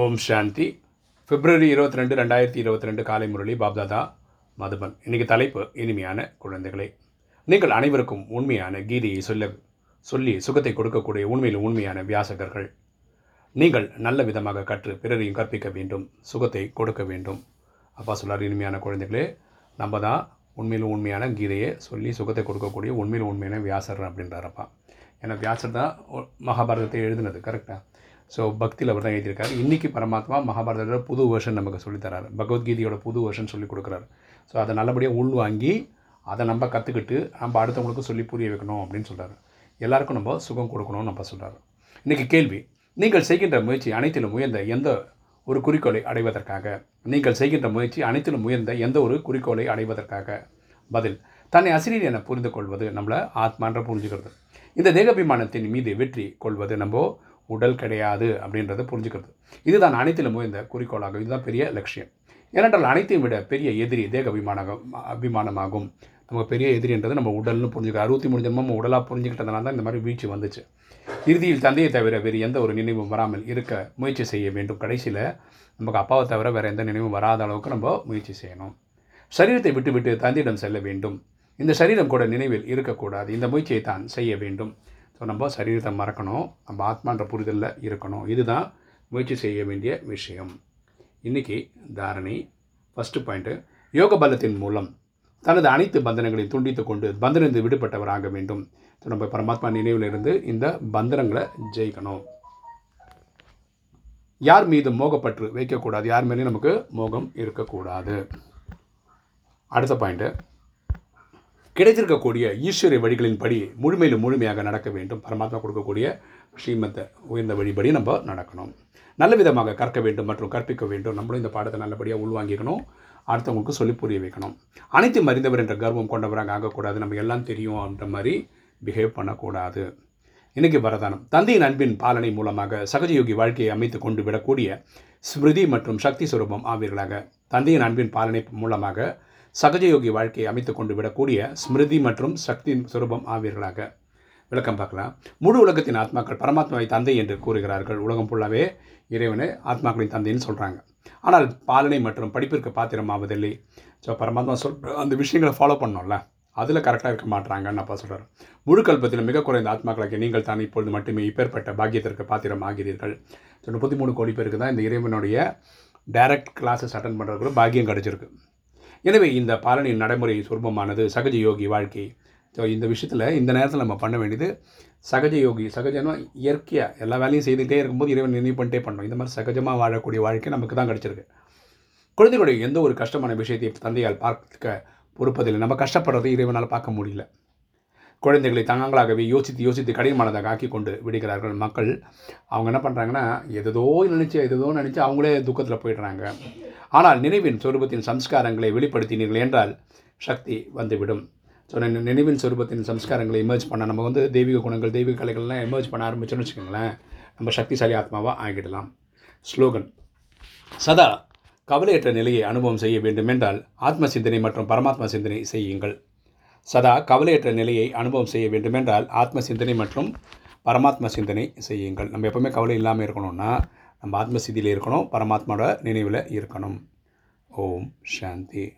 ஓம் சாந்தி. பிப்ரவரி இருபத்தி ரெண்டு ரெண்டாயிரத்தி இருபத்தி ரெண்டு காலை முரளி பாப்தாதா மதுபன். இன்றைக்கி தலைப்பு இனிமையான குழந்தைகளே. நீங்கள் அனைவருக்கும் உண்மையான கீதையை சொல்ல சொல்லி சுகத்தை கொடுக்கக்கூடிய உண்மையில் உண்மையான வியாசகர்கள். நீங்கள் நல்ல விதமாக கற்று பிறரையும் கற்பிக்க வேண்டும் சுகத்தை கொடுக்க வேண்டும். அப்பா சொல்லார் இனிமையான குழந்தைகளே நம்ம தான் உண்மையிலும் உண்மையான கீதையை சொல்லி சுகத்தை கொடுக்கக்கூடிய உண்மையில் உண்மையான வியாசர் அப்படின்றாரப்பா ஏன்னா வியாசர் தான் மகாபாரதத்தை எழுதினது கரெக்டாக ஸோ பக்தியில் அவர் தான் எழுதியிருக்காரு. இன்றைக்கி பரமாத்மா மகாபாரதத்தோட புது வெர்ஷன் நமக்கு சொல்லித்தராரு. பகவத்கீதையோட புது வெர்ஷன் சொல்லி கொடுக்குறாரு. ஸோ அதை நல்லபடியாக உள்வாங்கி அதை நம்ம கற்றுக்கிட்டு நம்ம அடுத்தவங்களுக்கு சொல்லி புரிய வைக்கணும் அப்படின்னு சொல்கிறாரு எல்லாருக்கும் நம்ம சுகம் கொடுக்கணும்னு நம்ம சொல்கிறாரு இன்றைக்கி கேள்வி நீங்கள் செய்கின்ற முயற்சி அனைத்திலும் உயர்ந்த எந்த ஒரு குறிக்கோளை அடைவதற்காக? நீங்கள் செய்கின்ற முயற்சி அனைத்திலும் உயர்ந்த எந்த ஒரு குறிக்கோளை அடைவதற்காக? பதில் தன்னை அசிரியர் என புரிந்து கொள்வது நம்மளை ஆத்மான்ற புரிஞ்சுக்கிறது. இந்த தேகபிமானத்தின் மீது வெற்றி கொள்வது நம்ம உடல் கிடையாது அப்படின்றத புரிஞ்சுக்கிறது. இதுதான் அனைத்திலும் இந்த குறிக்கோளாகும். இதுதான் பெரிய லட்சியம். ஏனென்றால் அனைத்தையும் விட பெரிய எதிரி தேக அபிமானம் அபிமானமாகும். நம்ம பெரிய எதிரின்றது நம்ம உடல்னு புரிஞ்சுக்க அறுபத்தி மூணு ஜென்மம் உடலாக புரிஞ்சுக்கிட்டதுனால தான் இந்த மாதிரி வீழ்ச்சி வந்துச்சு. இறுதியில் தந்தையை தவிர வேறு எந்த ஒரு நினைவும் வராமல் இருக்க முயற்சி செய்ய வேண்டும். கடைசியில் நமக்கு அப்பாவை தவிர வேறு எந்த நினைவும் வராத அளவுக்கு நம்ம முயற்சி செய்யணும். சரீரத்தை விட்டுவிட்டு தந்தையிடம் செல்ல வேண்டும். இந்த சரீரம் கூட நினைவில் இருக்கக்கூடாது. இந்த முயற்சியை தான் செய்ய வேண்டும். ஸோ நம்ம சரீரத்தை மறக்கணும் நம்ம ஆத்மான்ற புரிதலில் இருக்கணும். இதுதான் முயற்சி செய்ய வேண்டிய விஷயம். இன்றைக்கி தாரணி ஃபஸ்ட்டு பாயிண்ட்டு யோக பலத்தின் மூலம் தனது அனைத்து பந்தனங்களையும் துண்டித்து கொண்டு பந்தனிருந்து விடுபட்டவராக வேண்டும். ஸோ நம்ம பரமாத்மா நினைவில் இருந்து இந்த பந்தனங்களை ஜெயிக்கணும். யார் மீது மோகப்பற்று வைக்கக்கூடாது யார் மேலேயும் நமக்கு மோகம் இருக்கக்கூடாது. அடுத்த பாயிண்ட்டு கிடைத்திருக்கக்கூடிய ஈஸ்வரிய வழிகளின்படி முழுமையிலும் முழுமையாக நடக்க வேண்டும். பரமாத்மா கொடுக்கக்கூடிய ஸ்ரீமத்த உயர்ந்த வழிபடி நம்ம நடக்கணும். நல்ல விதமாக கற்க வேண்டும் மற்றும் கற்பிக்க வேண்டும். நம்மளும் இந்த பாடத்தை நல்லபடியாக உள்வாங்கிக்கணும். அடுத்தவங்களுக்கு சொல்லி புரிய வைக்கணும். அனைத்தும் அறிந்தவர் என்ற கர்வம் கொண்டவராக ஆகக்கூடாது. நம்ம எல்லாம் தெரியும் அப்படின்ற மாதிரி பிஹேவ் பண்ணக்கூடாது. இன்றைக்கி வரதானம். தந்தையின் அன்பின் பாலனை மூலமாக சகஜயோகி வாழ்க்கையை அமைத்து கொண்டு விடக்கூடிய ஸ்மிருதி மற்றும் சக்தி சுரூபம் ஆவீர்களாக. தந்தையின் அன்பின் பாலனை மூலமாக சகஜயோகி வாழ்க்கையை அமைத்து கொண்டு விடக்கூடிய ஸ்மிருதி மற்றும் சக்தி சுரூபம் ஆவீர்களாக விளக்கம் பார்க்கலாம். முழு உலகத்தின் ஆத்மாக்கள் பரமாத்மாவை தந்தை என்று கூறுகிறார்கள். உலகம் ஃபுல்லாகவே இறைவனை ஆத்மாக்களின் தந்தைன்னு சொல்கிறாங்க ஆனால் பாலனை மற்றும் படிப்பிற்கு பாத்திரமாவதில்லை. ஸோ பரமாத்மா சொல் அந்த விஷயங்களை ஃபாலோ பண்ணோம்ல. அதில் கரெக்டாக இருக்க மாட்டாங்கன்னு அப்பா சொல்கிறார் முழு கல்பத்தில் மிக குறைந்த ஆத்மாக்களுக்கு நீங்கள் தான் இப்பொழுது மட்டுமே இப்பேற்பட்ட பாக்கியத்திற்கு பாத்திரம் ஆகிறீர்கள் ஸோ முப்பத்தி மூணு கோடி பேருக்கு தான் இந்த இறைவனுடைய டைரக்ட் கிளாஸஸ் அட்டன் பண்ணுறதுக்குள்ள பாக்கியம் கிடச்சிருக்கு. எனவே இந்த பாலனின் நடைமுறை சொர்பமானது சகஜ யோகி வாழ்க்கை. ஸோ இந்த விஷயத்தில் இந்த நேரத்தில் நம்ம பண்ண வேண்டியது சகஜ யோகி சகஜமாக இயற்கையாக எல்லா வேலையும் செய்துகிட்டே இருக்கும்போது இறைவன் நினைவு பண்ணிட்டே பண்ணணும். இந்த மாதிரி சகஜமாக வாழக்கூடிய வாழ்க்கை நமக்கு தான் கிடச்சிருக்கு. குழந்தைகளுடைய எந்த ஒரு கஷ்டமான விஷயத்தை தந்தையால் பார்க்க பொறுப்பதில்லை. நம்ம கஷ்டப்படுறதை இறைவனால் பார்க்க முடியல. குழந்தைகளை தங்கங்களாகவே யோசித்து யோசித்து கடினமானதாக ஆக்கி கொண்டு விடுகிறார்கள் மக்கள். அவங்க என்ன பண்ணுறாங்கன்னா எதோ நினச்சி எதோ நினச்சி அவங்களே துக்கத்தில் போயிடுறாங்க. ஆனால் நினைவின் சொரூபத்தின் சம்ஸ்காரங்களை வெளிப்படுத்தினீர்கள் என்றால் சக்தி வந்துவிடும். ஸோ நினைவின் சொரூபத்தின் சம்ஸ்காரங்களை எமர்ஜ் பண்ண நம்ம வந்து தெய்வீக குணங்கள் தெய்வீக கலைகள்லாம் எமர்ஜ் பண்ண ஆரம்பிச்சோன்னு வச்சுக்கோங்களேன் நம்ம சக்திசாலி ஆத்மாவாக ஆகிடலாம். ஸ்லோகன். சதா கவலையற்ற நிலையை அனுபவம் செய்ய வேண்டும் என்றால் ஆத்ம சிந்தனை மற்றும் பரமாத்மா சிந்தனை செய்யுங்கள். சதா கவலையற்ற நிலையை அனுபவம் செய்ய வேண்டுமென்றால் ஆத்ம சிந்தனை மற்றும் பரமாத்ம சிந்தனை செய்யுங்கள். நம்ம எப்பவுமே கவலை இல்லாமல் இருக்கணும்னா நம்ம ஆத்ம சிதியில் இருக்கணும் பரமாத்மாவோட நினைவில் இருக்கணும். ஓம் சாந்தி.